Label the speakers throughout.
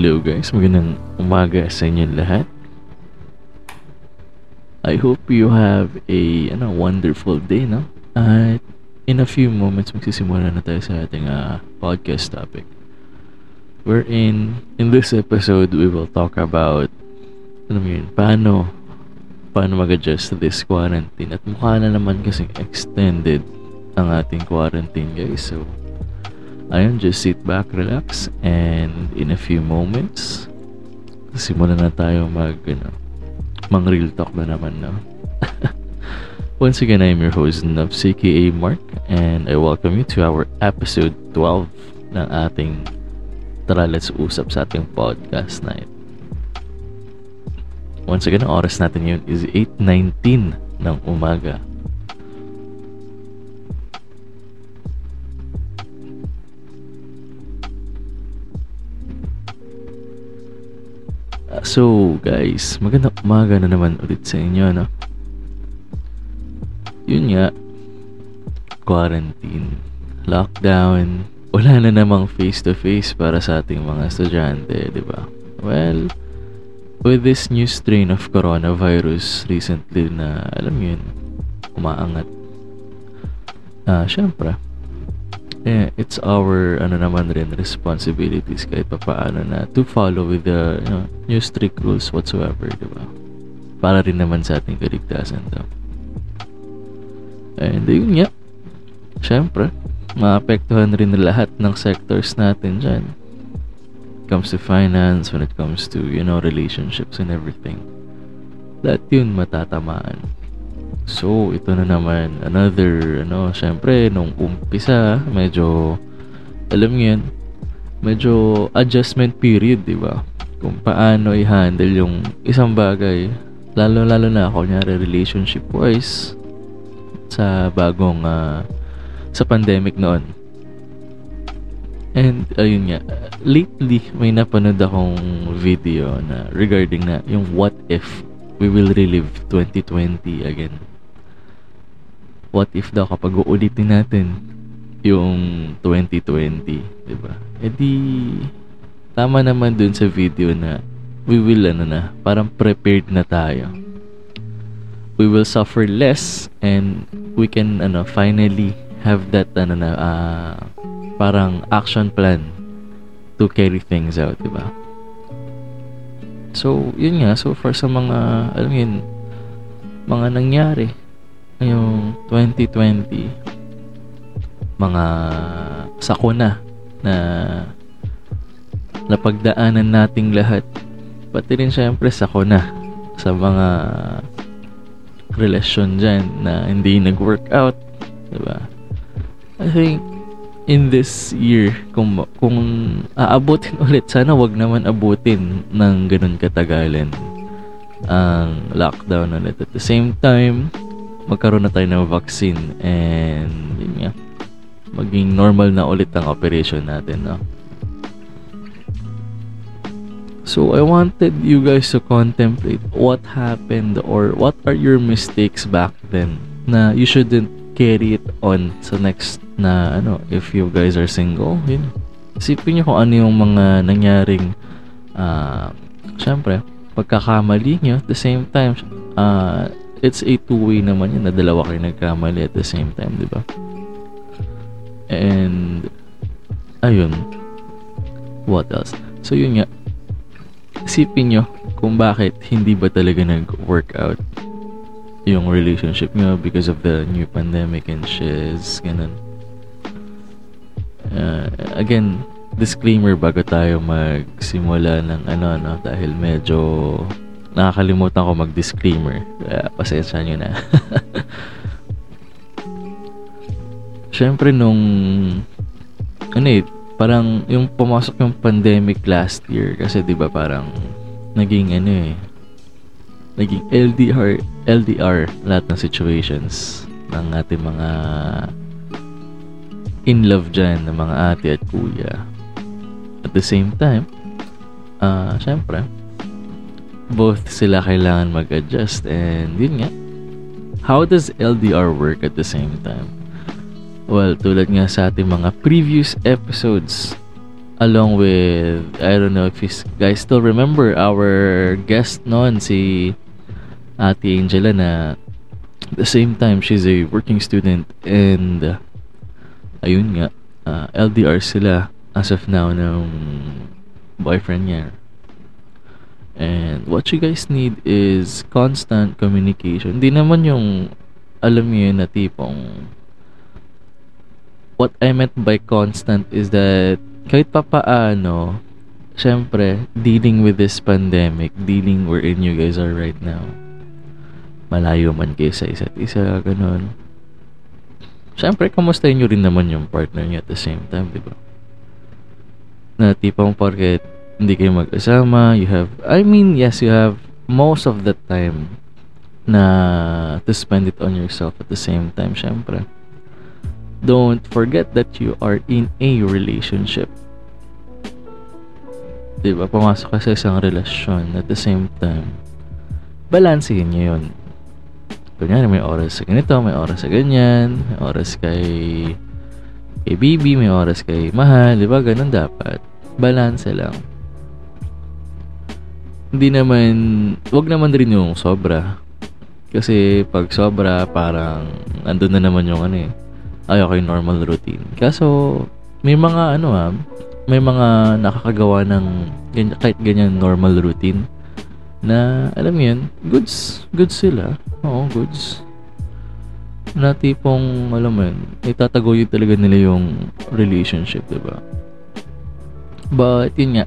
Speaker 1: Hello guys, magandang umaga sa inyo lahat. I hope you have a ano, wonderful day, no? At in a few moments, magsisimula na tayo sa ating uh, podcast topic. Wherein, in this episode, we will talk about, ano yun, paano, paano mag-adjust to this quarantine. At mukha na naman kasing extended ang ating quarantine, guys. So, Ayun, just sit back, relax, and in a few moments, simulan na tayo mag, ano, mang real talk na naman, no? Once again, I'm your host, Nubs, aka Mark, and I welcome you to our episode 12 ng ating Tara Let's Usap sa ating podcast ito. Once again, ang oras natin yun is 8.19 ng umaga. So, guys, magandang umaga na naman ulit sa inyo, no? Yun nga, quarantine, lockdown, wala na namang face-to-face para sa ating mga estudyante, di ba? Well, with this new strain of coronavirus recently na, alam yun, umaangat, ah, syempre, eh, it's our ano naman rin responsibilities kahit pa paano na to follow with the you know, new strict rules whatsoever, di ba? Para rin naman sa ating kaligtasan to. And yun nga, syempre, maapektuhan rin lahat ng sectors natin dyan. comes to finance, when it comes to, you know, relationships and everything. Lahat yun matatamaan. So, ito na naman, another, ano, syempre, nung umpisa, medyo, alam niyo yan, medyo adjustment period, di ba? Kung paano i-handle yung isang bagay, lalo-lalo na, kunyari, relationship-wise, sa bagong, uh, sa pandemic noon. And, ayun nga, lately, may napanood akong video na regarding na yung what if we will relive 2020 again what if daw kapag uulitin natin yung 2020, di ba? E di, tama naman dun sa video na we will, ano na, parang prepared na tayo. We will suffer less and we can, ano, finally have that, ano na, uh, parang action plan to carry things out, di ba? So, yun nga, so far sa mga, alam yun, mga nangyari, ngayong 2020 mga sakuna na napagdaanan nating lahat pati rin syempre sakuna sa mga relasyon dyan na hindi nag-work out diba I think in this year kung kung aabutin ulit sana wag naman abutin ng ganun katagalan ang lockdown ulit. At the same time magkaroon na tayo ng vaccine and yun nga, maging normal na ulit ang operation natin, no? So, I wanted you guys to contemplate what happened or what are your mistakes back then na you shouldn't carry it on sa next na ano, if you guys are single, yun. Isipin nyo kung ano yung mga nangyaring uh, syempre, pagkakamali nyo, at the same time, uh, it's a two-way naman yun na dalawa kayo nagkamali at the same time, di ba? And, ayun. What else? So, yun nga. Isipin nyo kung bakit hindi ba talaga nag-work out yung relationship nyo because of the new pandemic and shiz, ganun. Uh, again, disclaimer bago tayo magsimula ng ano, no, dahil medyo nakakalimutan ko mag-disclaimer. Kaya pasensya nyo na. Siyempre nung ano eh, parang yung pumasok yung pandemic last year kasi 'di ba parang naging ano eh naging LDR LDR lahat ng situations ng ating mga in love dyan ng mga ate at kuya. At the same time, uh, syempre, both sila kailangan mag-adjust and yun nga. How does LDR work at the same time? Well tulad nga sa ating mga previous episodes along with I don't know if you guys still remember our guest noon si Ate Angela na at the same time she's a working student and uh, ayun nga uh, LDR sila as of now ng boyfriend niya what you guys need is constant communication hindi naman yung alam niyo yun na tipong what I meant by constant is that kahit pa paano, syempre, dealing with this pandemic, dealing wherein you guys are right now, malayo man kayo sa isa't isa, ganun. Syempre, kamustahin nyo rin naman yung partner niya at the same time, di ba? Na tipong porket hindi kayo mag-asama, you have, I mean, yes, you have most of the time na to spend it on yourself at the same time, syempre. Don't forget that you are in a relationship. Diba? Pumasok ka sa isang relasyon at the same time. Balansehin nyo yun. Kunyari, may oras sa ganito, may oras sa ganyan, may oras kay kay baby, may oras kay mahal, di ba? Ganun dapat. Balance lang. Hindi naman, wag naman rin yung sobra. Kasi pag sobra, parang andun na naman yung ano eh. Ayaw ko yung normal routine. Kaso, may mga ano ah, may mga nakakagawa ng ganyan, kahit ganyan normal routine na alam mo yun, goods, goods sila. Oo, goods. Na tipong, alam mo yun, itataguyod talaga nila yung relationship, di ba? But, yun nga,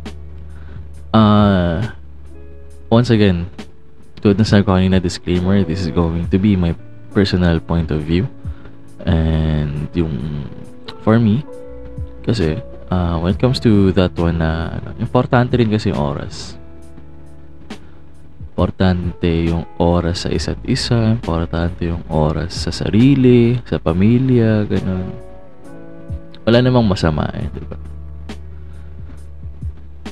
Speaker 1: uh, once again, tulad na sabi ko kanina, disclaimer, this is going to be my personal point of view. And yung, for me, kasi, uh, when it comes to that one na uh, importante rin kasi yung oras. Importante yung oras sa isa't isa importante yung oras sa sarili sa pamilya ganun. Wala namang masama eh di ba?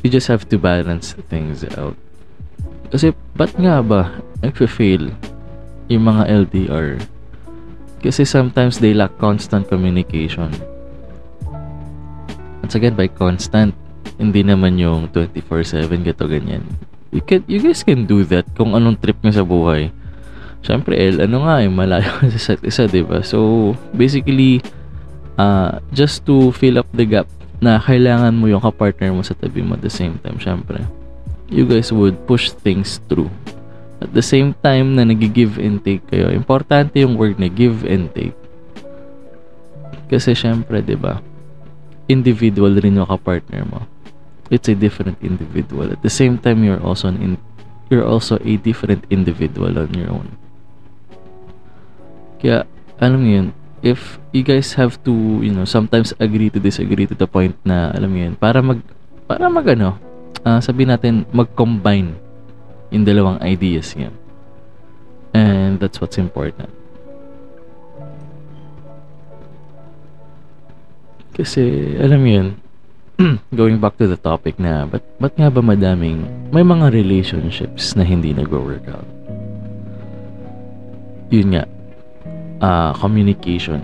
Speaker 1: You just have to balance things out kasi ba't nga ba nagfe-fail yung mga LDR kasi sometimes they lack constant communication Once again, by constant. Hindi naman yung 24-7 gato ganyan. You, can, you guys can do that kung anong trip nyo sa buhay. Siyempre, El, ano nga eh, malayo sa isa't isa, diba? So, basically, uh, just to fill up the gap na kailangan mo yung kapartner mo sa tabi mo at the same time, syempre, you guys would push things through. At the same time na nag-give and take kayo, importante yung word na give and take. Kasi syempre, 'di ba? individual rin yung ka-partner mo. It's a different individual. At the same time, you're also an in, you're also a different individual on your own. Kaya, alam mo yun, if you guys have to, you know, sometimes agree to disagree to the point na, alam mo yun, para mag, para mag ano, uh, sabihin natin, mag-combine yung dalawang ideas niya. And that's what's important. Kasi, alam yun, going back to the topic na, but, ba't nga ba madaming, may mga relationships na hindi nag-work out? Yun nga, uh, communication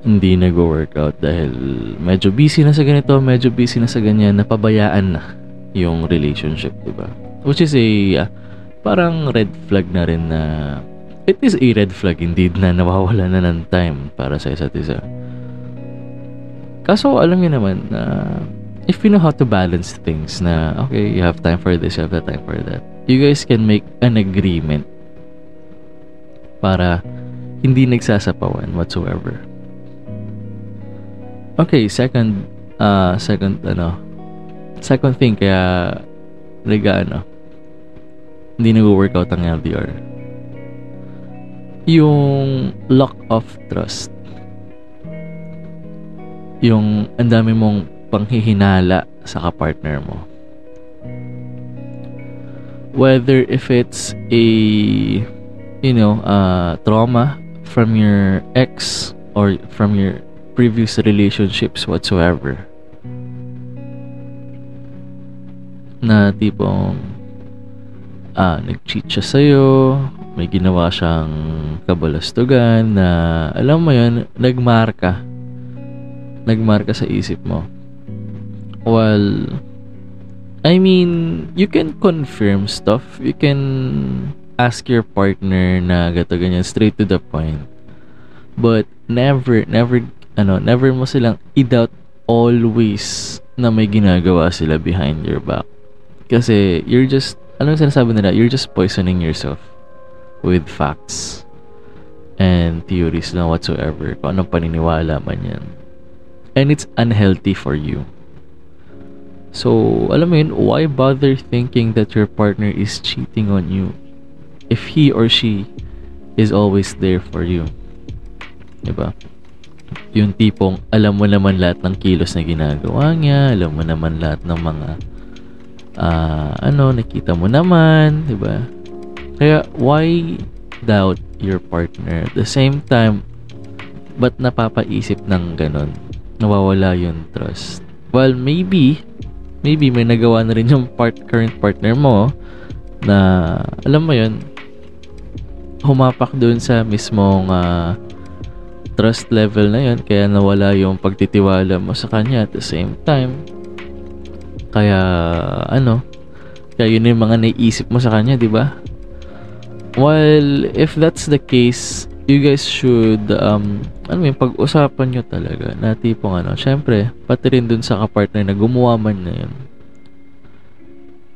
Speaker 1: hindi nag-work out dahil medyo busy na sa ganito, medyo busy na sa ganyan, napabayaan na yung relationship, di ba? Which is a uh, parang red flag na rin na it is a red flag indeed na nawawala na ng time para sa isa't isa. Kaso, alam niyo naman na if you know how to balance things na, okay, you have time for this, you have time for that, you guys can make an agreement para hindi nagsasapawan whatsoever. Okay, second, uh, second, ano, second thing, kaya, naga, ano, hindi nag-workout ang LDR. Yung lack of trust yung ang dami mong panghihinala sa kapartner mo. Whether if it's a you know, uh, trauma from your ex or from your previous relationships whatsoever. Na tipong ah, nag-cheat siya sa'yo, may ginawa siyang kabalastugan na alam mo yun, nagmarka nagmarka sa isip mo. well I mean, you can confirm stuff. You can ask your partner na gato ganyan straight to the point. But never never ano, never mo silang i-doubt always na may ginagawa sila behind your back. Kasi you're just ano sinasabi nila? You're just poisoning yourself with facts and theories na whatsoever. Kung anong paniniwala man yan. And it's unhealthy for you. So, alam mo yun, why bother thinking that your partner is cheating on you if he or she is always there for you? Diba? Yung tipong alam mo naman lahat ng kilos na ginagawa niya, alam mo naman lahat ng mga uh, ano, nakita mo naman, diba? Kaya, why doubt your partner? At the same time, ba't napapaisip ng ganon? Nawawala yung trust. Well, maybe, maybe may nagawa na rin yung part, current partner mo na alam mo yun humapak doon sa mismong uh, trust level na yun kaya nawala yung pagtitiwala mo sa kanya at the same time kaya ano kaya yun yung mga naiisip mo sa kanya di ba? Well if that's the case you guys should um ano yung pag-usapan nyo talaga na tipong ano syempre pati rin dun sa kapartner na gumawa man na yun.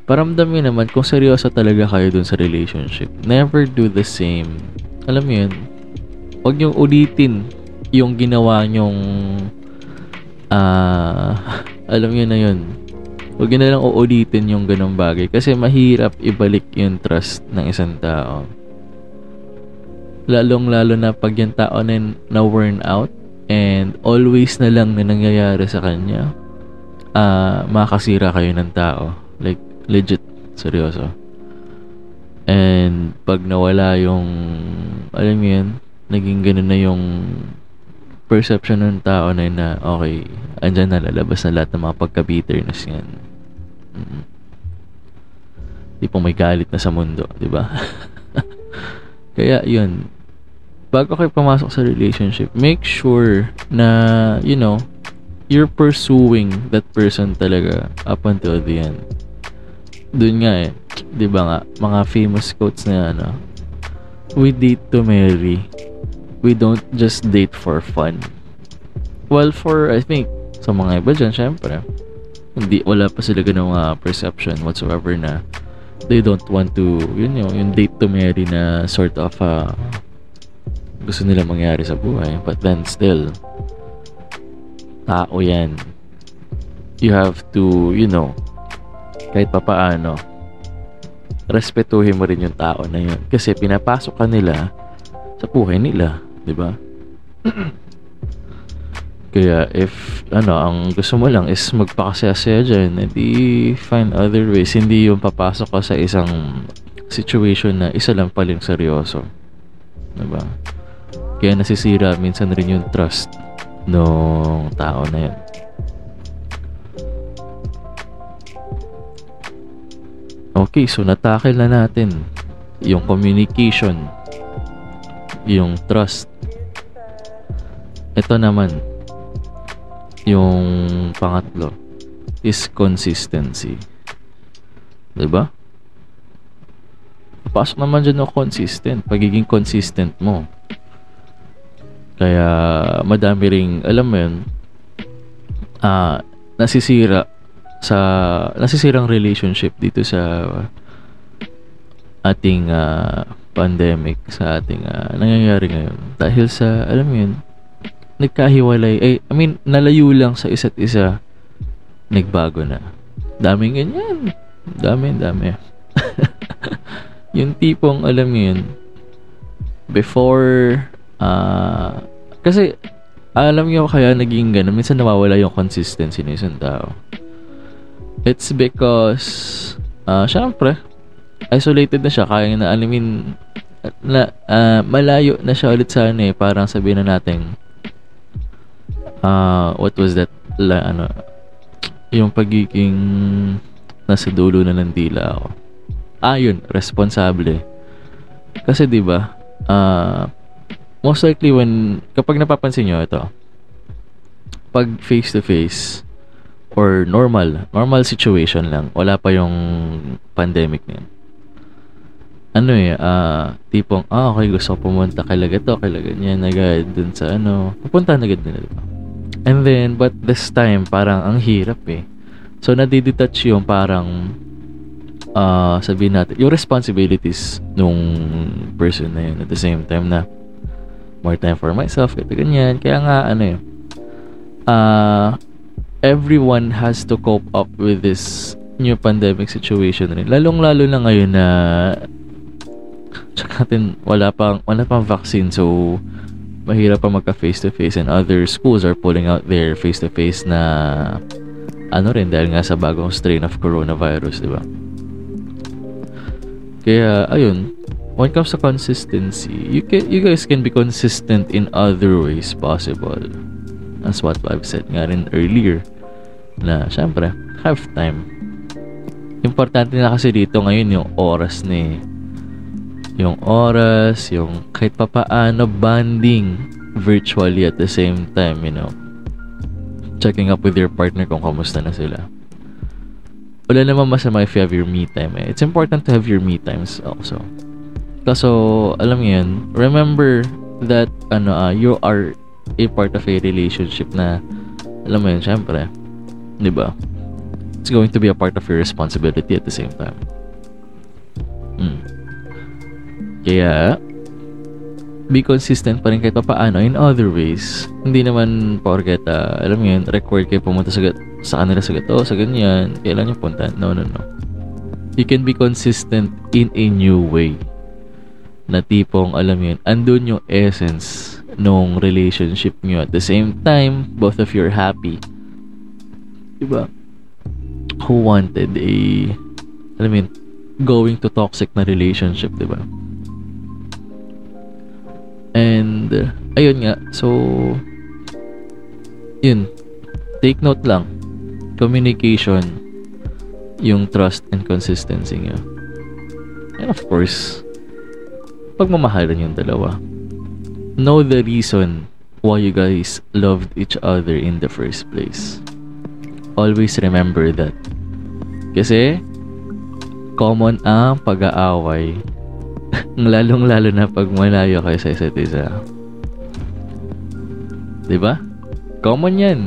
Speaker 1: Paramdam nyo naman kung seryoso talaga kayo dun sa relationship. Never do the same. Alam mo yun huwag nyong ulitin yung ginawa nyong ah uh, alam nyo na yun. Huwag nyo na lang uulitin yung ganong bagay kasi mahirap ibalik yung trust ng isang tao. Lalong lalo na pag yung tao na na worn out and always na lang na nangyayari sa kanya uh, makasira kayo ng tao. Like legit seryoso. And pag nawala yung alam mo yun naging ganun na yung perception ng tao na na okay andyan na lalabas na lahat ng mga pagka-bitterness yan mm-hmm. di po may galit na sa mundo di ba kaya yun bago kayo pumasok sa relationship, make sure na, you know, you're pursuing that person talaga up until the end. Doon nga eh, 'di ba nga, mga famous quotes na ano, we date to marry. We don't just date for fun. Well, for I think sa mga iba dyan, syempre, hindi wala pa sila ganung uh, perception whatsoever na they don't want to, yun yung, yung date to marry na sort of uh, gusto nila mangyari sa buhay. But then still, tao yan. You have to, you know, kahit papaano, respetuhin mo rin yung tao na yun. Kasi pinapasok ka nila sa buhay nila. Di ba? Kaya if ano, ang gusto mo lang is magpakasaya-saya dyan, edi find other ways. Hindi yung papasok ka sa isang situation na isa lang paling seryoso. Diba? Kaya nasisira minsan rin yung trust ng tao na yun. Okay, so natakil na natin yung communication, yung trust. Ito naman, yung pangatlo is consistency. 'Di ba? Pasok naman dyan ng consistent. Pagiging consistent mo. Kaya madami ring alam mo yun uh, nasisira sa nasisirang relationship dito sa ating uh, pandemic sa ating uh, nangyayari ngayon dahil sa alam mo yun nagkahiwalay eh I mean nalayo lang sa isa't isa. Nagbago na. Daming ganyan. Dami dami. Yung tipong alam mo yun before uh, kasi alam niyo kaya naging ganun? Minsan nawawala yung consistency ng isang tao. It's because uh, syempre isolated na siya. Kaya na alamin na uh, malayo na siya ulit sa ano eh. Parang sabihin na natin uh, what was that la, ano yung pagiging nasa dulo na ng dila ako ah yun responsable kasi 'di ba uh, most likely when kapag napapansin nyo ito pag face to face or normal, normal situation lang. Wala pa yung pandemic na yun. Ano eh, uh, tipong, ah, okay, gusto ko pumunta kay Lagato, kay Laganyan, agad dun sa ano, pupunta na agad nila, diba? And then, but this time, parang ang hirap eh. So, nadidetach yung parang, uh, sabihin natin, yung responsibilities nung person na yun at the same time na more time for myself, kaya ganyan. Kaya nga, ano eh, uh, everyone has to cope up with this new pandemic situation rin. Lalong-lalo na ngayon na tsaka natin wala pang wala pang vaccine so mahirap pa magka face to face and other schools are pulling out their face to face na ano rin dahil nga sa bagong strain of coronavirus, di ba? Kaya ayun, when it comes to consistency, you can you guys can be consistent in other ways possible. That's what I've said nga rin earlier na syempre, have time. Importante na kasi dito ngayon yung oras ni yung oras, yung kahit papaano bonding virtually at the same time, you know. Checking up with your partner kung kamusta na sila. Wala naman masama if you have your me time eh. It's important to have your me times also. Kaso, alam mo yun, remember that ano, uh, you are a part of a relationship na alam mo yun, syempre, 'di ba? It's going to be a part of your responsibility at the same time. Mm. Kaya be consistent pa rin kahit paano in other ways. Hindi naman porket, uh, alam mo yun, record kayo pumunta sa, sa kanila sa gato, sa ganyan, kailan yung punta. No, no, no. You can be consistent in a new way. Na tipong, alam mo yun, andun yung essence nung relationship nyo. At the same time, both of you are happy diba? Who wanted a, I mean, going to toxic na relationship, diba? And, ayun nga, so, yun, take note lang, communication, yung trust and consistency nyo. And of course, pagmamahalan yung dalawa. Know the reason why you guys loved each other in the first place always remember that. Kasi, common ang pag-aaway. Lalong-lalo na pag malayo kayo sa isa't isa. Diba? Common yan.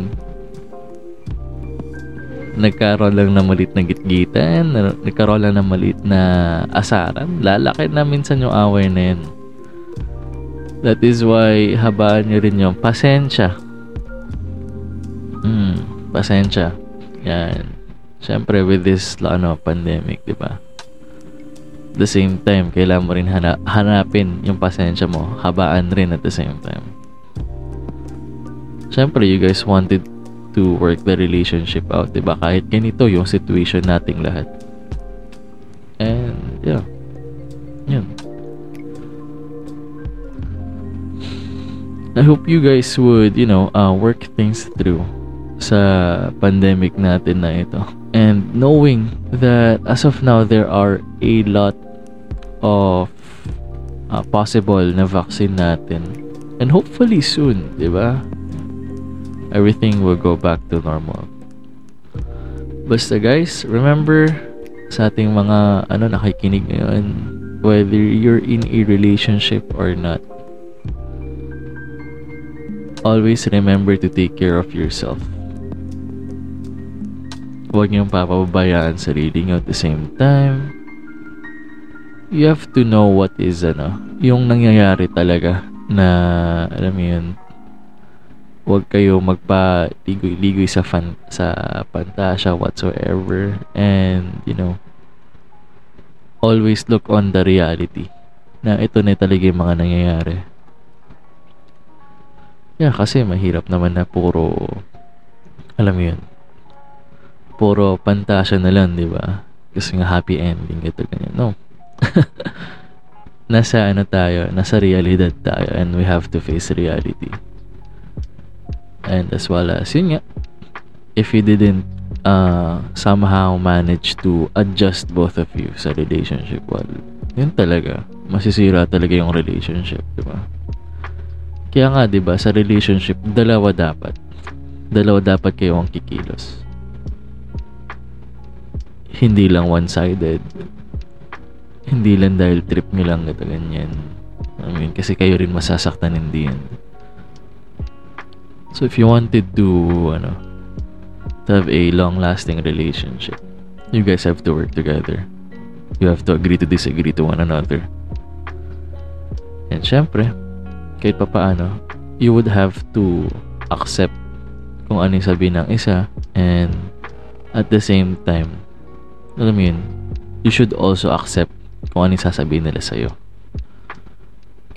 Speaker 1: Nagkaroon lang ng malit na gitgitan, nagkaroon lang ng malit na asaran, lalaki na minsan yung away na yan. That is why habaan nyo rin yung pasensya. Hmm pasensya. Yan. Siyempre, with this, ano, pandemic, di ba? The same time, kailangan mo rin hana- hanapin yung pasensya mo. Habaan rin at the same time. Siyempre, you guys wanted to work the relationship out, di ba? Kahit ganito yung situation nating lahat. And, yeah. Yun. I hope you guys would, you know, uh, work things through sa pandemic natin na ito. And knowing that as of now there are a lot of uh, possible na vaccine natin. And hopefully soon, 'di ba? Everything will go back to normal. Basta guys, remember sa ating mga ano nakikinig ngayon, whether you're in a relationship or not, always remember to take care of yourself huwag niyong papabayaan sarili niyo at the same time. You have to know what is ano, yung nangyayari talaga na alam mo yun, huwag kayo magpa-ligoy-ligoy sa fan, sa pantasya whatsoever and you know always look on the reality na ito na talaga yung mga nangyayari. Yeah, kasi mahirap naman na puro alam mo yun, puro pantasya na lang, di ba? Kasi nga happy ending, ito ganyan. No. nasa ano tayo, nasa realidad tayo and we have to face reality. And as well as, yun nga, if you didn't uh, somehow manage to adjust both of you sa relationship, well, yun talaga, masisira talaga yung relationship, di ba? Kaya nga, di ba, sa relationship, dalawa dapat. Dalawa dapat kayo ang kikilos hindi lang one-sided. Hindi lang dahil trip nyo lang ito ganyan. I mean, kasi kayo rin masasaktan hindi yan. So if you wanted to, ano, to have a long-lasting relationship, you guys have to work together. You have to agree to disagree to one another. And syempre, kahit pa paano, you would have to accept kung ano sabihin ng isa and at the same time, alam mo yun, you should also accept kung ano sasabihin nila sa'yo.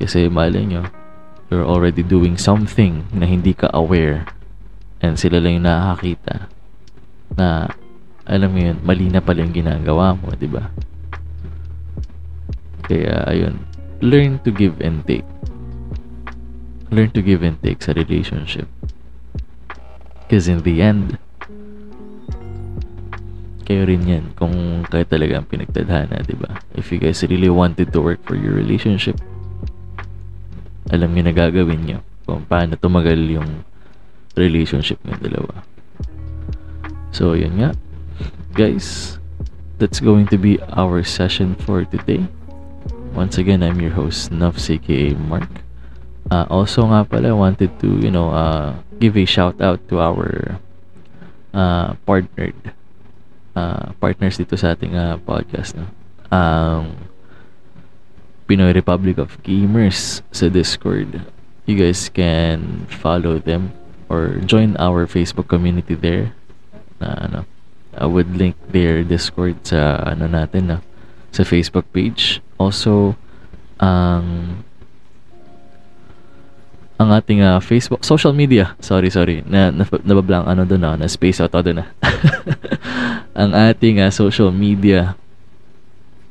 Speaker 1: Kasi malay nyo, you're already doing something na hindi ka aware and sila lang yung nakakita na alam mo yun, mali na pala yung ginagawa mo, di ba? Kaya, ayun, learn to give and take. Learn to give and take sa relationship. Because in the end, kayo rin yan kung kayo talaga ang pinagtadhana, di ba? If you guys really wanted to work for your relationship, alam niyo na gagawin niyo kung paano tumagal yung relationship ng dalawa. So, yun nga. Guys, that's going to be our session for today. Once again, I'm your host, Nufs, aka Mark. Uh, also nga pala, I wanted to, you know, uh, give a shout out to our uh, partnered uh, partners dito sa ating uh, podcast no? um, Pinoy Republic of Gamers sa Discord you guys can follow them or join our Facebook community there na ano I would link their Discord sa ano natin na sa Facebook page also ang um, ang ating uh, Facebook social media. Sorry, sorry. Na, na nabablang ano doon na, na space out doon na. ang ating uh, social media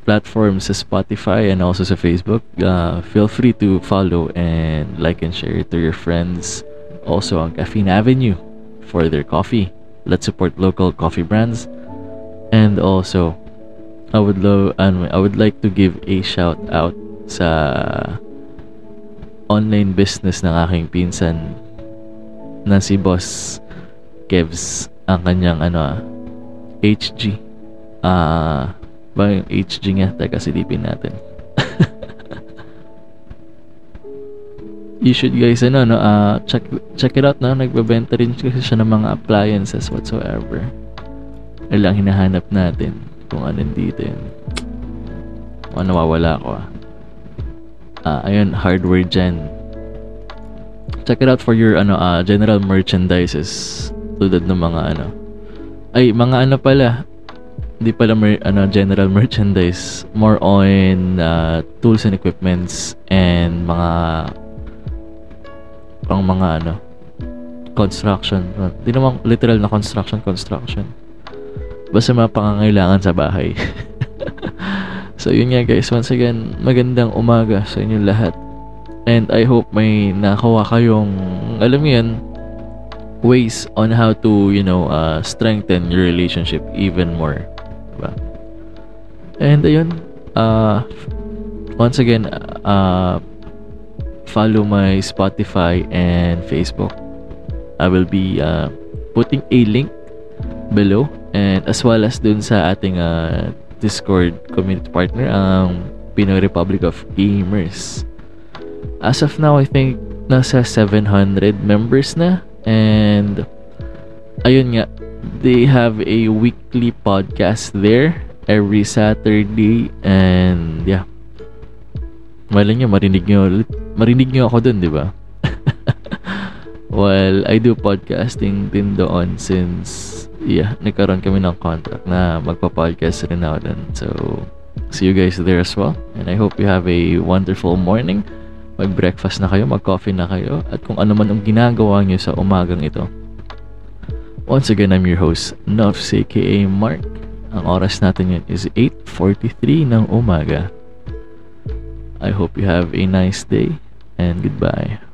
Speaker 1: platforms sa Spotify and also sa Facebook. Uh, feel free to follow and like and share it to your friends. Also ang Caffeine Avenue for their coffee. Let's support local coffee brands. And also I would love and I would like to give a shout out sa online business ng aking pinsan na si Boss Kevs ang kanyang ano HG ah uh, ba yung HG nga? Teka silipin natin. You should guys ano no uh, check check it out na nagbebenta rin kasi siya ng mga appliances whatsoever. Lang hinahanap natin kung ano dito yun ano nawawala ko ah. Uh, ayun hardware gen. Check it out for your ano uh, general merchandises tulad ng mga ano ay mga ano pala. Hindi pala mer- ano general merchandise. More on uh, tools and equipments and mga pang mga ano construction. Hindi naman literal na construction construction. Basta mga pangangailangan sa bahay. So yun nga guys, once again, magandang umaga sa inyo lahat. And I hope may nakawa kayong, alam mo yan, ways on how to, you know, uh, strengthen your relationship even more. Diba? And ayun, uh, once again, uh, follow my Spotify and Facebook. I will be uh, putting a link below and as well as dun sa ating uh, Discord community partner ang Pinoy Republic of Gamers. As of now, I think nasa 700 members na and ayun nga, they have a weekly podcast there every Saturday and yeah. Malay nyo, marinig nyo, marinig nyo ako dun, di ba? well, I do podcasting din doon since yeah, nagkaroon kami ng contract na magpa-podcast rin ako dun. So, see you guys there as well. And I hope you have a wonderful morning. Mag-breakfast na kayo, mag-coffee na kayo, at kung ano man ang ginagawa nyo sa umagang ito. Once again, I'm your host, Nuffs, aka Mark. Ang oras natin yun is 8.43 ng umaga. I hope you have a nice day and goodbye.